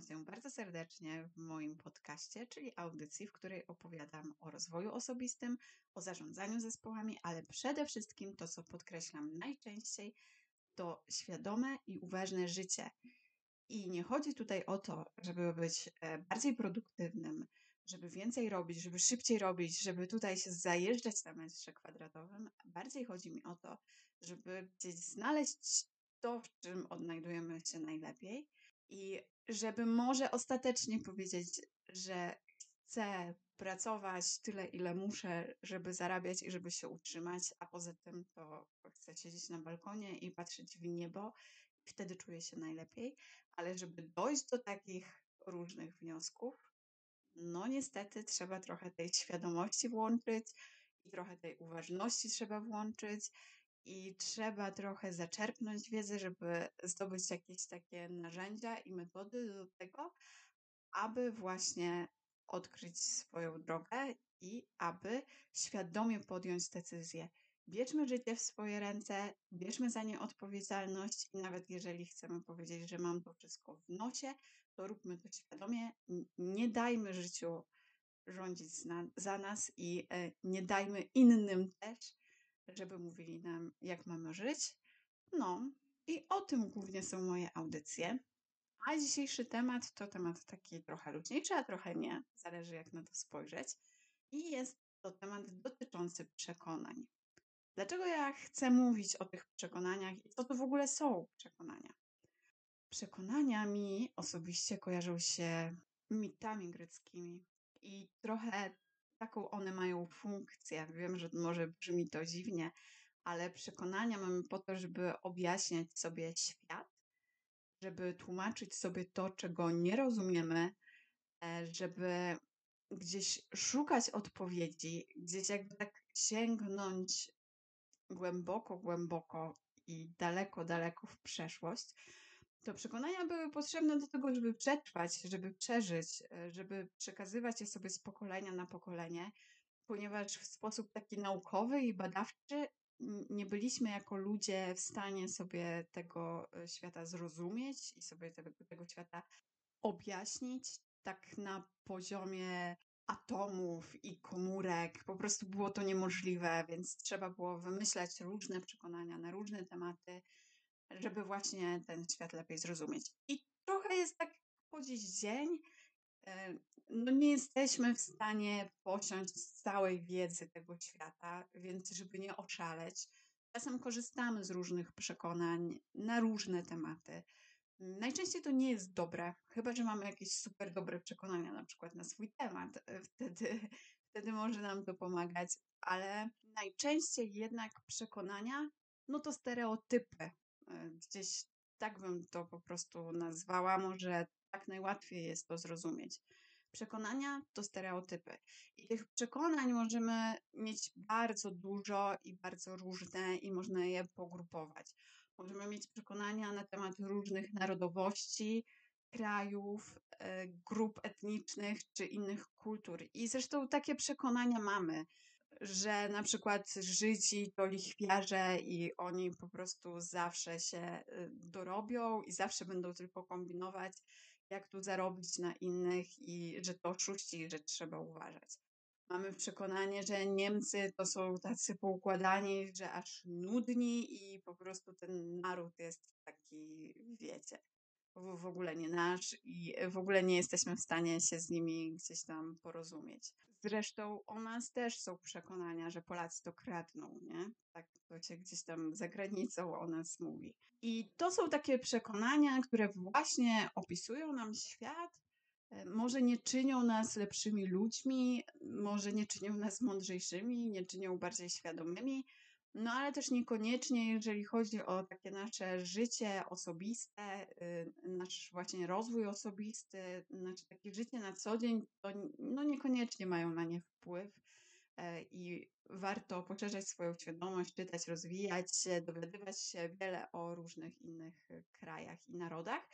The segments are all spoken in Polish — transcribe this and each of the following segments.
Witam Cię bardzo serdecznie w moim podcaście, czyli audycji, w której opowiadam o rozwoju osobistym, o zarządzaniu zespołami, ale przede wszystkim to, co podkreślam najczęściej, to świadome i uważne życie. I nie chodzi tutaj o to, żeby być e, bardziej produktywnym, żeby więcej robić, żeby szybciej robić, żeby tutaj się zajeżdżać na metrze kwadratowym. Bardziej chodzi mi o to, żeby gdzieś znaleźć to, w czym odnajdujemy się najlepiej i żeby może ostatecznie powiedzieć, że chcę pracować tyle, ile muszę, żeby zarabiać i żeby się utrzymać, a poza tym to chcę siedzieć na balkonie i patrzeć w niebo, wtedy czuję się najlepiej. Ale żeby dojść do takich różnych wniosków, no niestety trzeba trochę tej świadomości włączyć i trochę tej uważności trzeba włączyć i trzeba trochę zaczerpnąć wiedzę, żeby zdobyć jakieś takie narzędzia i metody do tego, aby właśnie odkryć swoją drogę i aby świadomie podjąć decyzję. Bierzmy życie w swoje ręce, bierzmy za nie odpowiedzialność i nawet jeżeli chcemy powiedzieć, że mam to wszystko w nosie, to róbmy to świadomie. Nie dajmy życiu rządzić za nas i e, nie dajmy innym też żeby mówili nam, jak mamy żyć. No, i o tym głównie są moje audycje. A dzisiejszy temat to temat taki trochę luźniejszy, a trochę nie. Zależy, jak na to spojrzeć. I jest to temat dotyczący przekonań. Dlaczego ja chcę mówić o tych przekonaniach i co to w ogóle są przekonania? Przekonania mi osobiście kojarzą się mitami greckimi i trochę taką one mają funkcję. Wiem, że może brzmi to dziwnie, ale przekonania mamy po to, żeby objaśniać sobie świat, żeby tłumaczyć sobie to, czego nie rozumiemy, e, żeby gdzieś szukać odpowiedzi, gdzieś jakby tak sięgnąć głęboko, głęboko i daleko, daleko w przeszłość to przekonania były potrzebne do tego, żeby przetrwać, żeby przeżyć, e, żeby przekazywać je sobie z pokolenia na pokolenie, ponieważ w sposób taki naukowy i badawczy nie byliśmy jako ludzie w stanie sobie tego e, świata zrozumieć i sobie tego, tego świata objaśnić tak na poziomie atomów i komórek. Po prostu było to niemożliwe, więc trzeba było wymyślać różne przekonania na różne tematy żeby właśnie ten świat lepiej zrozumieć. I trochę jest tak po dziś dzień, e, no nie jesteśmy w stanie posiąść całej wiedzy tego świata, więc żeby nie oszaleć, czasem korzystamy z różnych przekonań na różne tematy. Najczęściej to nie jest dobre, chyba że mamy jakieś super dobre przekonania, na przykład na swój temat. E, wtedy, wtedy może nam to pomagać, ale najczęściej jednak przekonania, no to stereotypy, gdzieś tak bym to po prostu nazwała, może tak najłatwiej jest to zrozumieć. Przekonania to stereotypy. I tych przekonań możemy mieć bardzo dużo i bardzo różne, i można je pogrupować. Możemy mieć przekonania na temat różnych narodowości, krajów, e, grup etnicznych czy innych kultur. I zresztą takie przekonania mamy że na przykład Żydzi to lichwiarze i oni po prostu zawsze się y, dorobią i zawsze będą tylko kombinować, jak tu zarobić na innych i że to oszuści, że trzeba uważać. Mamy przekonanie, że Niemcy to są tacy poukładani, że aż nudni i po prostu ten naród jest taki, wiecie, w ogóle nie nasz i w ogóle nie jesteśmy w stanie się z nimi gdzieś tam porozumieć. Zresztą o nas też są przekonania, że Polacy to kradną, nie? Tak to się gdzieś tam za granicą o nas mówi. I to są takie przekonania, które właśnie opisują nam świat, e, może nie czynią nas lepszymi ludźmi, może nie czynią nas mądrzejszymi, nie czynią bardziej świadomymi, no ale też niekoniecznie, jeżeli chodzi o takie nasze życie osobiste, y, nasz właśnie rozwój osobisty, nasze takie życie na co dzień, to no niekoniecznie mają na nie wpływ e, i warto poszerzać swoją świadomość, czytać, rozwijać się, dowiadywać się wiele o różnych innych krajach i narodach.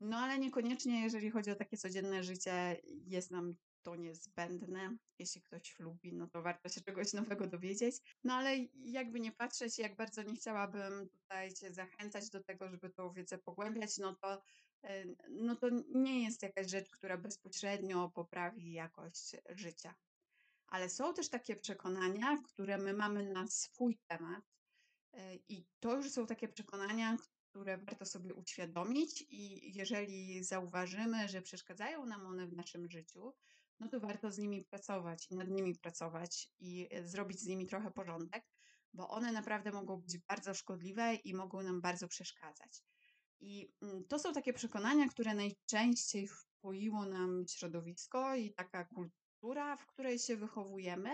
No ale niekoniecznie, jeżeli chodzi o takie codzienne życie, jest nam to niezbędne. Jeśli ktoś lubi, no to warto się czegoś nowego dowiedzieć. No ale jakby nie patrzeć, jak bardzo nie chciałabym tutaj Cię zachęcać do tego, żeby tą wiedzę pogłębiać, no to, e, no to nie jest jakaś rzecz, która bezpośrednio poprawi jakość życia. Ale są też takie przekonania, które my mamy na swój temat, e, i to już są takie przekonania, które warto sobie uświadomić, i jeżeli zauważymy, że przeszkadzają nam one w naszym życiu, no to warto z nimi pracować i nad nimi pracować i e, zrobić z nimi trochę porządek, bo one naprawdę mogą być bardzo szkodliwe i mogą nam bardzo przeszkadzać. I mm, to są takie przekonania, które najczęściej wpoiło nam środowisko i taka kultura, w której się wychowujemy.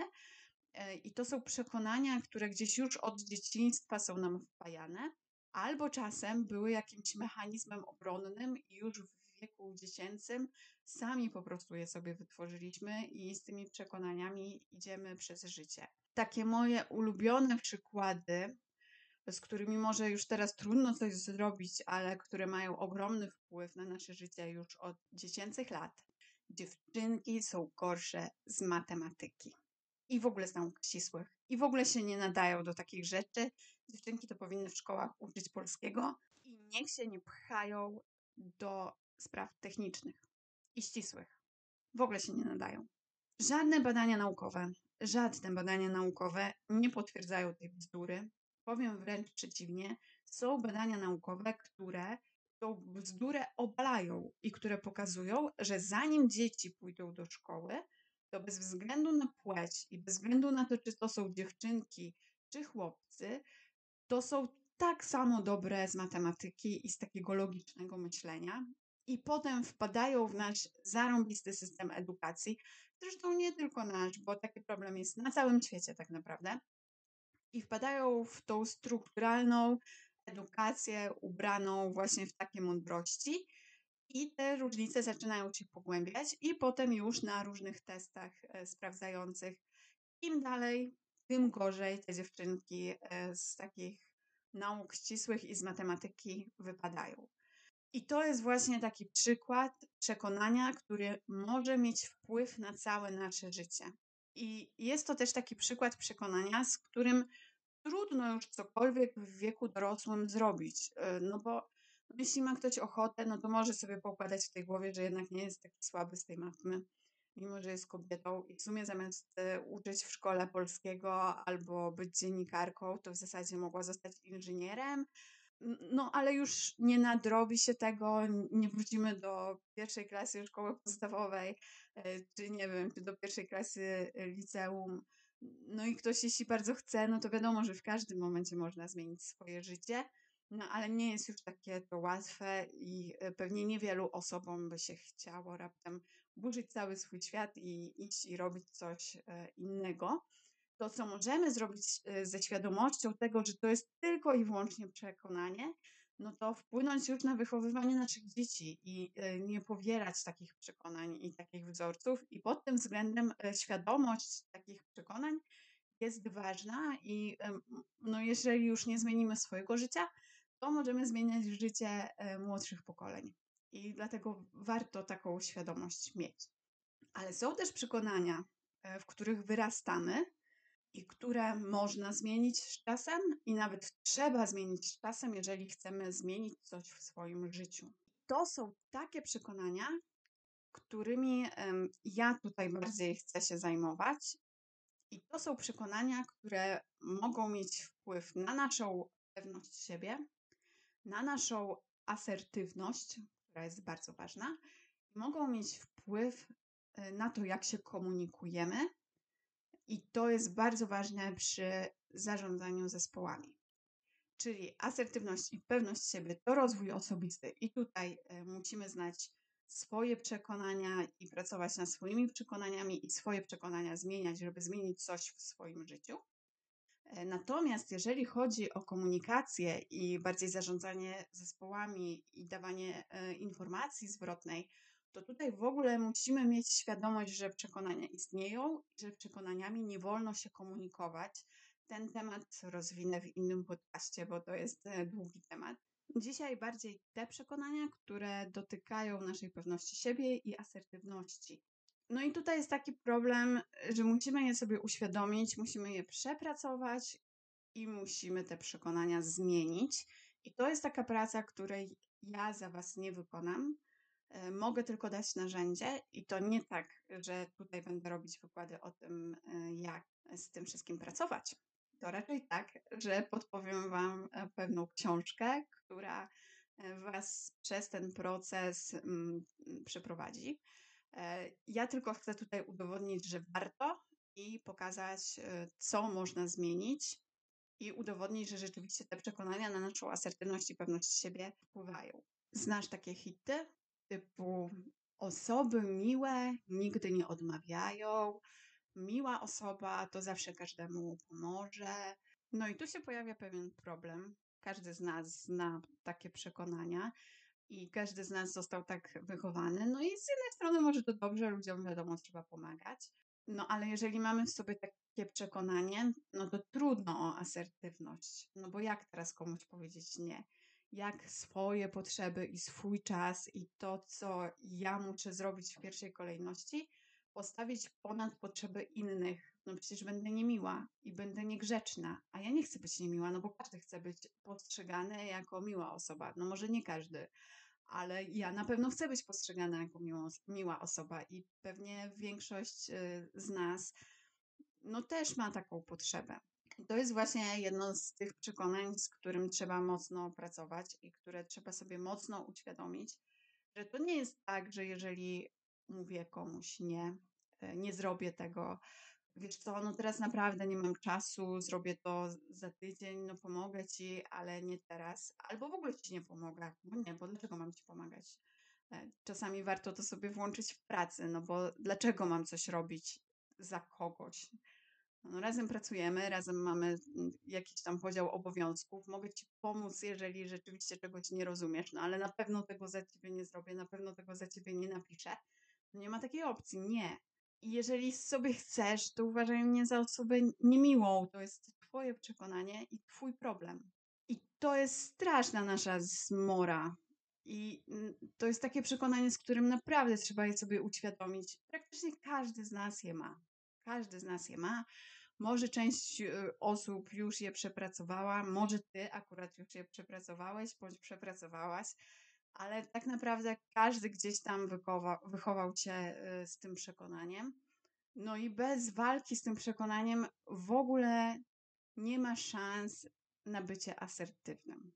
E, I to są przekonania, które gdzieś już od dzieciństwa są nam wpajane, albo czasem były jakimś mechanizmem obronnym i już w wieku dziecięcym sami po prostu je sobie wytworzyliśmy i z tymi przekonaniami idziemy przez życie. Takie moje ulubione przykłady, z którymi może już teraz trudno coś zrobić, ale które mają ogromny wpływ na nasze życie już od dziecięcych lat. Dziewczynki są gorsze z matematyki i w ogóle z nauk ścisłych i w ogóle się nie nadają do takich rzeczy. Dziewczynki to powinny w szkołach uczyć polskiego i niech się nie pchają do spraw technicznych i ścisłych. W ogóle się nie nadają. Żadne badania naukowe, żadne badania naukowe nie potwierdzają tej bzdury. Powiem wręcz przeciwnie, są badania naukowe, które tą bzdurę obalają i które pokazują, że zanim dzieci pójdą do szkoły, to bez względu na płeć i bez względu na to, czy to są dziewczynki czy chłopcy, to są tak samo dobre z matematyki i z takiego logicznego myślenia i potem wpadają w nasz zarąbisty system edukacji. Zresztą nie tylko nasz, bo taki problem jest na całym świecie tak naprawdę. I wpadają w tą strukturalną edukację ubraną właśnie w takie mądrości. I te różnice zaczynają się pogłębiać, i potem już na różnych testach e, sprawdzających, im dalej, tym gorzej te dziewczynki e, z takich nauk ścisłych i z matematyki wypadają. I to jest właśnie taki przykład przekonania, który może mieć wpływ na całe nasze życie. I jest to też taki przykład przekonania, z którym trudno już cokolwiek w wieku dorosłym zrobić. E, no bo jeśli ma ktoś ochotę, no to może sobie poukładać w tej głowie, że jednak nie jest taki słaby z tej matmy, mimo że jest kobietą i w sumie zamiast e, uczyć w szkole polskiego albo być dziennikarką, to w zasadzie mogła zostać inżynierem, no, ale już nie nadrobi się tego, nie wrócimy do pierwszej klasy szkoły podstawowej, e, czy nie wiem, czy do pierwszej klasy e, liceum. No i ktoś, jeśli bardzo chce, no to wiadomo, że w każdym momencie można zmienić swoje życie, no ale nie jest już takie to łatwe i e, pewnie niewielu osobom by się chciało raptem burzyć cały swój świat i iść i robić coś innego to, co możemy zrobić e, ze świadomością tego, że to jest tylko i wyłącznie przekonanie, no to wpłynąć już na wychowywanie naszych dzieci i e, nie powierać takich przekonań i takich wzorców. I pod tym względem e, świadomość takich przekonań jest ważna i no jeżeli już nie zmienimy swojego życia, to możemy zmieniać życie młodszych pokoleń. I dlatego warto taką świadomość mieć. Ale są też przekonania, w których wyrastamy, i które można zmienić z czasem i nawet trzeba zmienić z czasem, jeżeli chcemy zmienić coś w swoim życiu. To są takie przekonania, którymi ja tutaj bardziej chcę się zajmować. I to są przekonania, które mogą mieć wpływ na naszą pewność siebie, na naszą asertywność, która jest bardzo ważna, i mogą mieć wpływ e, na to, jak się komunikujemy, i to jest bardzo ważne przy zarządzaniu zespołami. Czyli asertywność i pewność siebie to rozwój osobisty, i tutaj e, musimy znać swoje przekonania i pracować nad swoimi przekonaniami i swoje przekonania zmieniać, żeby zmienić coś w swoim życiu. E, natomiast jeżeli chodzi o komunikację i bardziej zarządzanie zespołami i dawanie e, informacji zwrotnej, to tutaj w ogóle musimy mieć świadomość, że przekonania istnieją, że przekonaniami nie wolno się komunikować. Ten temat rozwinę w innym podcaście, bo to jest e, długi temat. Dzisiaj bardziej te przekonania, które dotykają naszej pewności siebie i asertywności. No i tutaj jest taki problem, że musimy je sobie uświadomić, musimy je przepracować i musimy te przekonania zmienić. I to jest taka praca, której ja za Was nie wykonam. E, mogę tylko dać narzędzie i to nie tak, że tutaj będę robić wykłady o tym, e, jak z tym wszystkim pracować. To raczej tak, że podpowiem Wam e, pewną książkę, która Was przez ten proces mm, przeprowadzi. Ja tylko chcę tutaj udowodnić, że warto i pokazać, co można zmienić i udowodnić, że rzeczywiście te przekonania na naszą asertywność i pewność siebie wpływają. Znasz takie hity typu osoby miłe nigdy nie odmawiają, miła osoba to zawsze każdemu pomoże. No i tu się pojawia pewien problem. Każdy z nas zna takie przekonania i każdy z nas został tak wychowany. No i z jednej strony może to dobrze, ludziom wiadomo, trzeba pomagać. No ale jeżeli mamy w sobie takie przekonanie, no to trudno o asertywność. No bo jak teraz komuś powiedzieć nie? Jak swoje potrzeby i swój czas i to, co ja muszę zrobić w pierwszej kolejności, postawić ponad potrzeby innych. No przecież będę niemiła i będę niegrzeczna, a ja nie chcę być niemiła, no bo każdy chce być postrzegany jako miła osoba. No może nie każdy, ale ja na pewno chcę być postrzegana jako miło, miła osoba i pewnie większość y, z nas no też ma taką potrzebę. I to jest właśnie jedno z tych przekonań, z którym trzeba mocno pracować i które trzeba sobie mocno uświadomić, że to nie jest tak, że jeżeli mówię komuś nie, e, nie zrobię tego, wiesz co, no teraz naprawdę nie mam czasu, zrobię to za tydzień, no pomogę ci, ale nie teraz. Albo w ogóle ci nie pomogę. No nie, bo dlaczego mam ci pomagać? E, czasami warto to sobie włączyć w pracy, no bo dlaczego mam coś robić za kogoś? No, razem pracujemy, razem mamy mm, jakiś tam podział obowiązków. Mogę ci pomóc, jeżeli rzeczywiście czegoś nie rozumiesz, no ale na pewno tego za ciebie nie zrobię, na pewno tego za ciebie nie napiszę. Nie ma takiej opcji, nie. I jeżeli sobie chcesz, to uważaj mnie za osobę niemiłą. To jest Twoje przekonanie i Twój problem. I to jest straszna nasza zmora. I mm, to jest takie przekonanie, z którym naprawdę trzeba je sobie uświadomić. Praktycznie każdy z nas je ma. Każdy z nas je ma. Może część y, osób już je przepracowała, może ty akurat już je przepracowałeś bądź przepracowałaś, ale tak naprawdę każdy gdzieś tam wychowa, wychował cię y, z tym przekonaniem. No i bez walki z tym przekonaniem w ogóle nie ma szans na bycie asertywnym.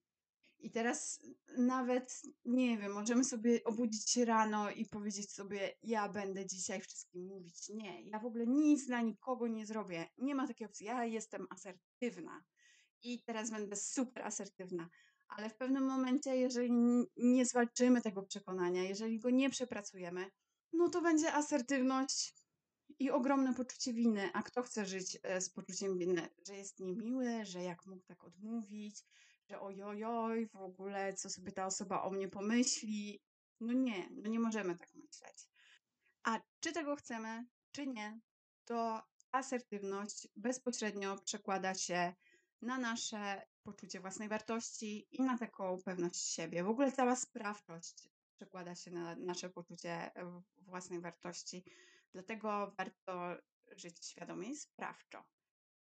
I teraz nawet, nie wiem, możemy sobie obudzić się rano i powiedzieć sobie, ja będę dzisiaj wszystkim mówić nie. Ja w ogóle nic dla nikogo nie zrobię. Nie ma takiej opcji. Ja jestem asertywna i teraz będę super asertywna ale w pewnym momencie, jeżeli nie zwalczymy tego przekonania, jeżeli go nie przepracujemy, no to będzie asertywność i ogromne poczucie winy. A kto chce żyć e, z poczuciem winy, że jest niemiły, że jak mógł tak odmówić, że ojojoj, w ogóle co sobie ta osoba o mnie pomyśli. No nie, no nie możemy tak myśleć. A czy tego chcemy, czy nie, to asertywność bezpośrednio przekłada się na nasze poczucie własnej wartości i na taką pewność siebie. W ogóle cała sprawczość przekłada się na nasze poczucie e, własnej wartości. Dlatego warto żyć świadomie i sprawczo.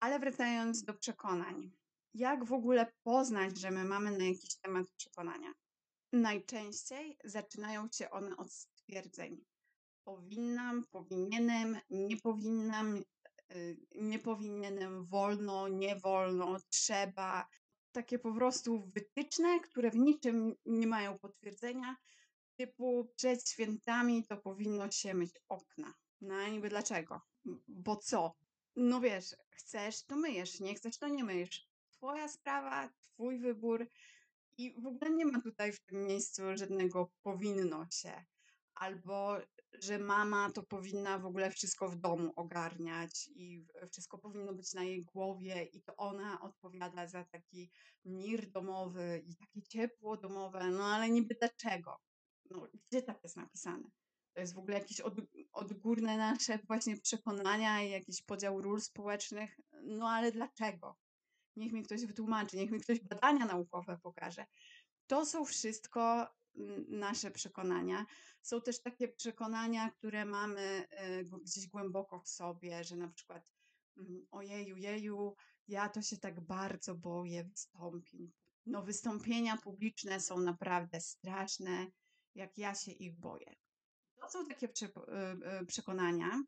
Ale wracając do przekonań. Jak w ogóle poznać, że my mamy na jakiś temat przekonania? Najczęściej zaczynają się one od stwierdzeń. Powinnam, powinienem, nie powinnam, y, nie powinienem, wolno, nie wolno, trzeba, takie po prostu wytyczne, które w niczym nie mają potwierdzenia, typu przed świętami to powinno się myć okna. No a niby dlaczego? Bo co? No wiesz, chcesz to myjesz, nie chcesz to nie myjesz. Twoja sprawa, twój wybór i w ogóle nie ma tutaj w tym miejscu żadnego powinno się. Albo że mama to powinna w ogóle wszystko w domu ogarniać i wszystko powinno być na jej głowie i to ona odpowiada za taki mir domowy i takie ciepło domowe, no ale niby dlaczego? No, gdzie tak jest napisane? To jest w ogóle jakieś od, odgórne nasze właśnie przekonania i jakiś podział ról społecznych, no ale dlaczego? Niech mi ktoś wytłumaczy, niech mi ktoś badania naukowe pokaże. To są wszystko nasze przekonania. Są też takie przekonania, które mamy e, gdzieś głęboko w sobie, że na przykład mm, ojeju, jeju, ja to się tak bardzo boję wystąpień. No wystąpienia publiczne są naprawdę straszne, jak ja się ich boję. To są takie e, przekonania,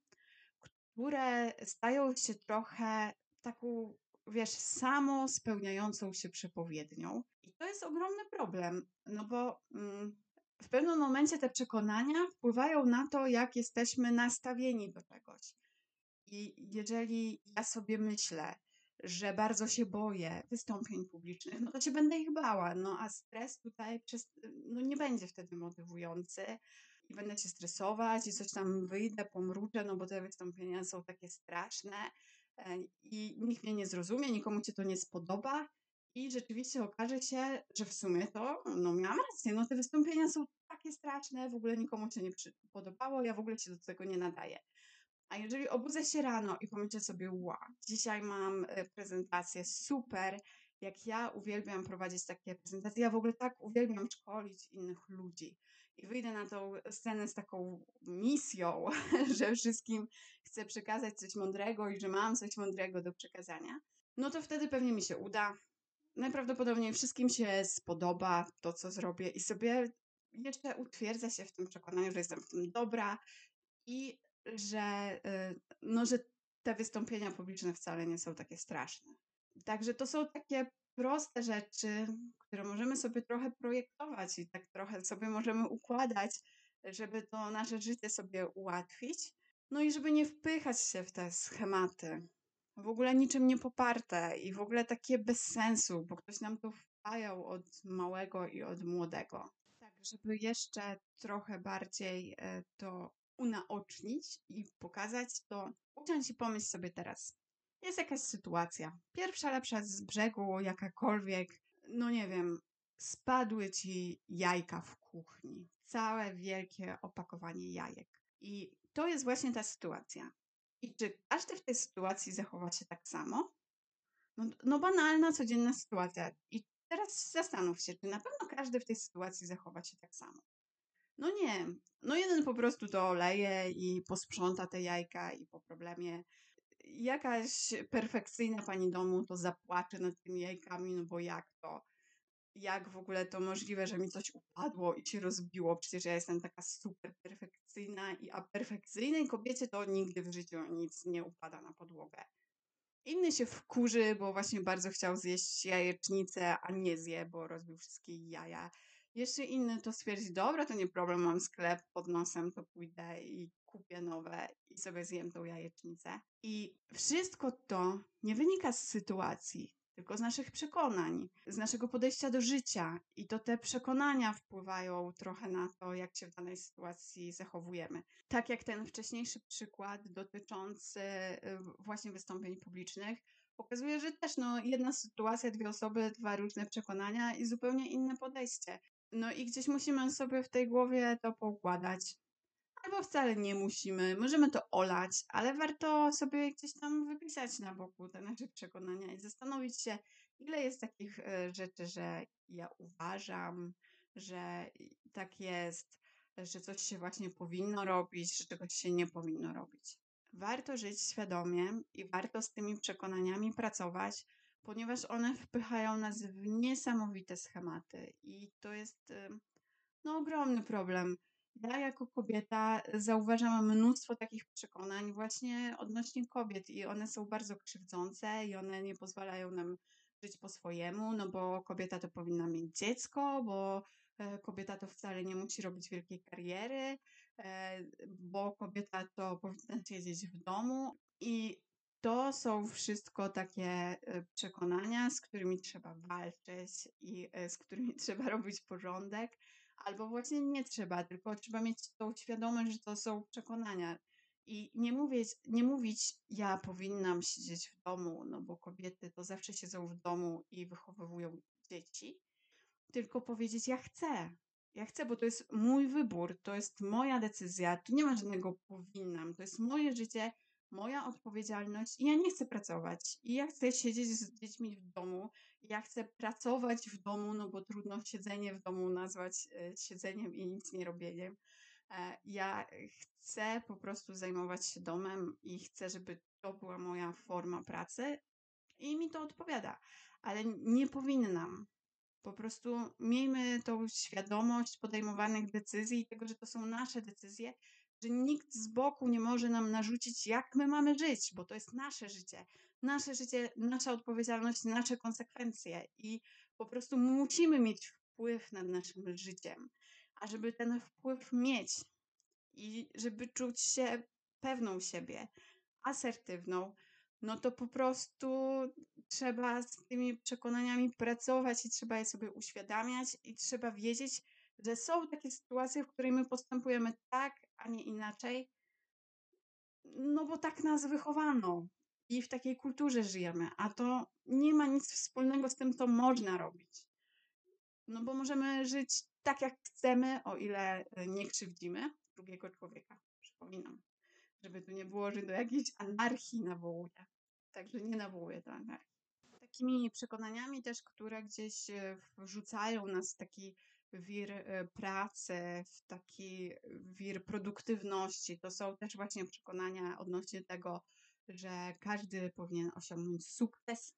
które stają się trochę taką wiesz, samo spełniającą się przepowiednią. I to jest ogromny problem, no bo mm, w pewnym momencie te przekonania wpływają na to, jak jesteśmy nastawieni do czegoś. I jeżeli ja sobie myślę, że bardzo się boję wystąpień publicznych, no to się będę ich bała. No a stres tutaj przez, no nie będzie wtedy motywujący i będę się stresować i coś tam wyjdę, pomruczę, no bo te wystąpienia są takie straszne i nikt mnie nie zrozumie, nikomu cię to nie spodoba. I rzeczywiście okaże się, że w sumie to, no miałam rację, no te wystąpienia są takie straszne, w ogóle nikomu się nie podobało, ja w ogóle się do tego nie nadaję. A jeżeli obudzę się rano i pomyślę sobie, wow, dzisiaj mam e, prezentację, super, jak ja uwielbiam prowadzić takie prezentacje, ja w ogóle tak uwielbiam szkolić innych ludzi i wyjdę na tą scenę z taką misją, że wszystkim chcę przekazać coś mądrego i że mam coś mądrego do przekazania, no to wtedy pewnie mi się uda. Najprawdopodobniej wszystkim się spodoba to, co zrobię i sobie jeszcze utwierdza się w tym przekonaniu, że jestem w tym dobra i że, y, no, że te wystąpienia publiczne wcale nie są takie straszne. Także to są takie proste rzeczy, które możemy sobie trochę projektować i tak trochę sobie możemy układać, żeby to nasze życie sobie ułatwić. No i żeby nie wpychać się w te schematy, w ogóle niczym nie poparte i w ogóle takie bez sensu, bo ktoś nam to wpajał od małego i od młodego. Tak, żeby jeszcze trochę bardziej e, to unaocznić i pokazać, to usiądź i pomyśl sobie teraz, jest jakaś sytuacja. Pierwsza lepsza z brzegu, jakakolwiek, no nie wiem, spadły ci jajka w kuchni. Całe wielkie opakowanie jajek. I to jest właśnie ta sytuacja. I czy każdy w tej sytuacji zachowa się tak samo? No, no banalna, codzienna sytuacja. I teraz zastanów się, czy na pewno każdy w tej sytuacji zachowa się tak samo. No nie. No jeden po prostu to oleje i posprząta te jajka i po problemie jakaś perfekcyjna pani domu to zapłacze nad tymi jajkami, no bo jak to? Jak w ogóle to możliwe, że mi coś upadło i się rozbiło? Przecież ja jestem taka super perfekcyjna, i a perfekcyjnej kobiecie to nigdy w życiu nic nie upada na podłogę. Inny się wkurzy, bo właśnie bardzo chciał zjeść jajecznicę, a nie zje, bo rozbił wszystkie jaja. Jeszcze inny to stwierdzi, dobra, to nie problem, mam sklep pod nosem, to pójdę i kupię nowe i sobie zjem tą jajecznicę. I wszystko to nie wynika z sytuacji, tylko z naszych przekonań, z naszego podejścia do życia. I to te przekonania wpływają trochę na to, jak się w danej sytuacji zachowujemy. Tak jak ten wcześniejszy przykład dotyczący właśnie wystąpień publicznych, pokazuje, że też no, jedna sytuacja, dwie osoby, dwa różne przekonania i zupełnie inne podejście. No i gdzieś musimy sobie w tej głowie to poukładać. Albo wcale nie musimy, możemy to olać, ale warto sobie gdzieś tam wypisać na boku te nasze przekonania i zastanowić się, ile jest takich e, rzeczy, że ja uważam, że tak jest, że coś się właśnie powinno robić, że czegoś się nie powinno robić. Warto żyć świadomie i warto z tymi przekonaniami pracować, ponieważ one wpychają nas w niesamowite schematy i to jest no, ogromny problem. Ja jako kobieta zauważam mnóstwo takich przekonań właśnie odnośnie kobiet i one są bardzo krzywdzące i one nie pozwalają nam żyć po swojemu, no bo kobieta to powinna mieć dziecko, bo e, kobieta to wcale nie musi robić wielkiej kariery, e, bo kobieta to powinna siedzieć w domu. I to są wszystko takie e, przekonania, z którymi trzeba walczyć i z którymi trzeba robić porządek, albo właśnie nie trzeba, tylko trzeba mieć tą świadomość, że to są przekonania. I nie mówić, nie mówić, ja powinnam siedzieć w domu, no bo kobiety to zawsze siedzą w domu i wychowują dzieci, tylko powiedzieć, ja chcę. Ja chcę, bo to jest mój wybór, to jest moja decyzja, tu nie ma żadnego powinnam, to jest moje życie, moja odpowiedzialność i ja nie chcę pracować. I ja chcę siedzieć z dziećmi w domu. Ja chcę pracować w domu, no bo trudno siedzenie w domu nazwać e, siedzeniem i nic nie robieniem. E, ja chcę po prostu zajmować się domem i chcę, żeby to była moja forma pracy i mi to odpowiada, ale nie powinnam. Po prostu miejmy tą świadomość podejmowanych decyzji i tego, że to są nasze decyzje, że nikt z boku nie może nam narzucić, jak my mamy żyć, bo to jest nasze życie. Nasze życie, nasza odpowiedzialność, nasze konsekwencje i po prostu musimy mieć wpływ nad naszym życiem. A żeby ten wpływ mieć i żeby czuć się pewną siebie, asertywną, no to po prostu trzeba z tymi przekonaniami pracować i trzeba je sobie uświadamiać i trzeba wiedzieć, że są takie sytuacje, w której my postępujemy tak, a nie inaczej, no bo tak nas wychowano i w takiej kulturze żyjemy, a to nie ma nic wspólnego z tym, co można robić. No bo możemy żyć tak, jak chcemy, o ile nie krzywdzimy drugiego człowieka. Przypominam, żeby tu nie było, że do jakiejś anarchii nawołuje. Także nie nawołuje do anarchii. Takimi przekonaniami też, które gdzieś e, wrzucają nas w taki wir e, pracy, w taki wir produktywności. To są też właśnie przekonania odnośnie tego, że każdy powinien osiągnąć sukces.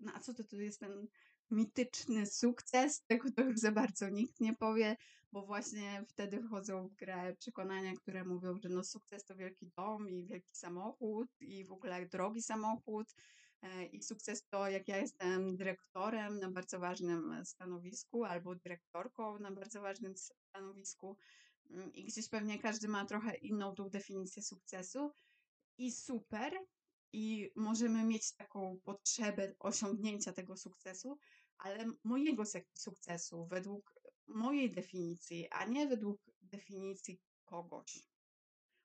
No a co to, to jest ten mityczny sukces? Tego to już za bardzo nikt nie powie, bo właśnie wtedy wchodzą w grę przekonania, które mówią, że no sukces to wielki dom i wielki samochód i w ogóle drogi samochód E, I sukces to, jak ja jestem dyrektorem na bardzo ważnym stanowisku albo dyrektorką na bardzo ważnym stanowisku mm, i gdzieś pewnie każdy ma trochę inną tą definicję sukcesu. I super i możemy mieć taką potrzebę osiągnięcia tego sukcesu, ale mojego sukcesu według mojej definicji, a nie według definicji kogoś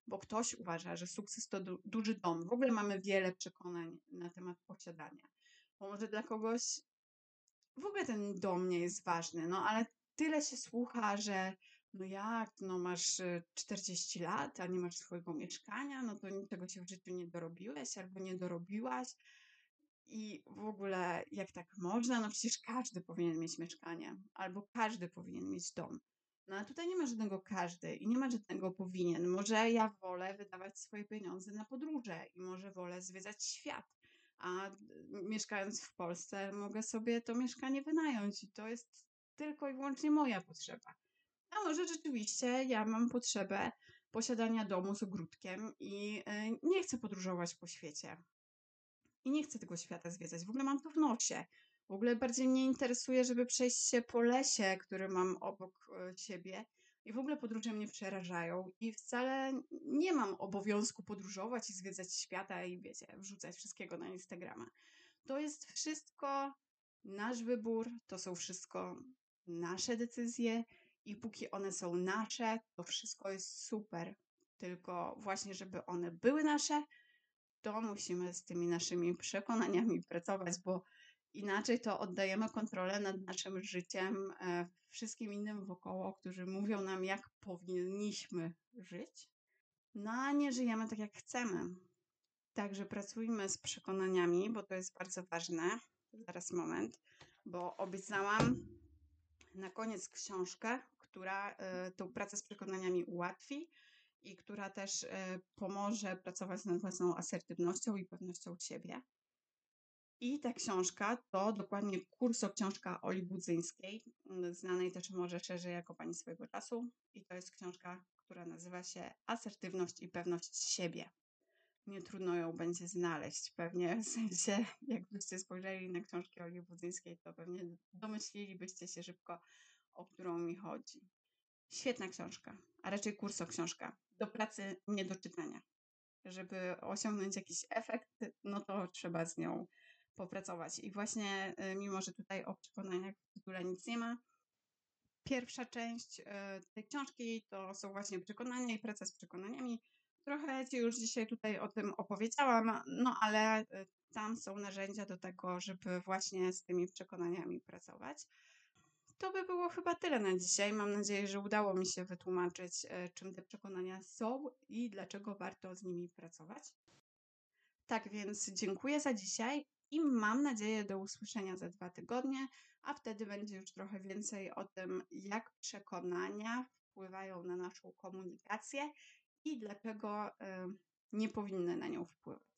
bo ktoś uważa, że sukces to du duży dom. W ogóle mamy wiele przekonań na temat posiadania. Bo może dla kogoś w ogóle ten dom nie jest ważny, no ale tyle się słucha, że no jak, no masz 40 y, lat, a nie masz swojego mieszkania, no to niczego się w życiu nie dorobiłeś albo nie dorobiłaś. I w ogóle jak tak można? No przecież każdy powinien mieć mieszkanie, albo każdy powinien mieć dom. No a tutaj nie ma żadnego każdy i nie ma żadnego powinien. Może ja wolę wydawać swoje pieniądze na podróże i może wolę zwiedzać świat, a mieszkając w Polsce mogę sobie to mieszkanie wynająć i to jest tylko i wyłącznie moja potrzeba. A może rzeczywiście ja mam potrzebę posiadania domu z ogródkiem i e, nie chcę podróżować po świecie. I nie chcę tego świata zwiedzać. W ogóle mam to w nosie. W ogóle bardziej mnie interesuje, żeby przejść się po lesie, który mam obok e, siebie. I w ogóle podróże mnie przerażają i wcale nie mam obowiązku podróżować i zwiedzać świata i wiecie, wrzucać wszystkiego na Instagrama. To jest wszystko nasz wybór, to są wszystko nasze decyzje i póki one są nasze, to wszystko jest super. Tylko właśnie, żeby one były nasze, to musimy z tymi naszymi przekonaniami pracować, bo Inaczej to oddajemy kontrolę nad naszym życiem e, wszystkim innym wokoło, którzy mówią nam, jak powinniśmy żyć, no a nie żyjemy tak, jak chcemy. Także pracujmy z przekonaniami, bo to jest bardzo ważne. Zaraz moment, bo obiecałam na koniec książkę, która y, tą pracę z przekonaniami ułatwi i która też y, pomoże pracować nad własną asertywnością i pewnością siebie. I ta książka to dokładnie kurso książka Oli Budzyńskiej, mm, znanej też może szerzej jako Pani swojego czasu. I to jest książka, która nazywa się Asertywność i pewność siebie. Nie trudno ją będzie znaleźć. Pewnie w sensie, jakbyście spojrzeli na książki Oli Budzyńskiej, to pewnie domyślilibyście się szybko, o którą mi chodzi. Świetna książka, a raczej kurso książka. Do pracy, nie do czytania. Żeby osiągnąć jakiś efekt, no to trzeba z nią popracować. I właśnie, y, mimo że tutaj o przekonaniach w tytule nic nie ma, pierwsza część y, tej książki to są właśnie przekonania i praca z przekonaniami. Trochę Ci już dzisiaj tutaj o tym opowiedziałam, no ale y, tam są narzędzia do tego, żeby właśnie z tymi przekonaniami pracować. To by było chyba tyle na dzisiaj. Mam nadzieję, że udało mi się wytłumaczyć, czym te przekonania są i dlaczego warto z nimi pracować. Tak więc dziękuję za dzisiaj i mam nadzieję do usłyszenia za dwa tygodnie, a wtedy będzie już trochę więcej o tym, jak przekonania wpływają na naszą komunikację i dlaczego nie powinny na nią wpływać.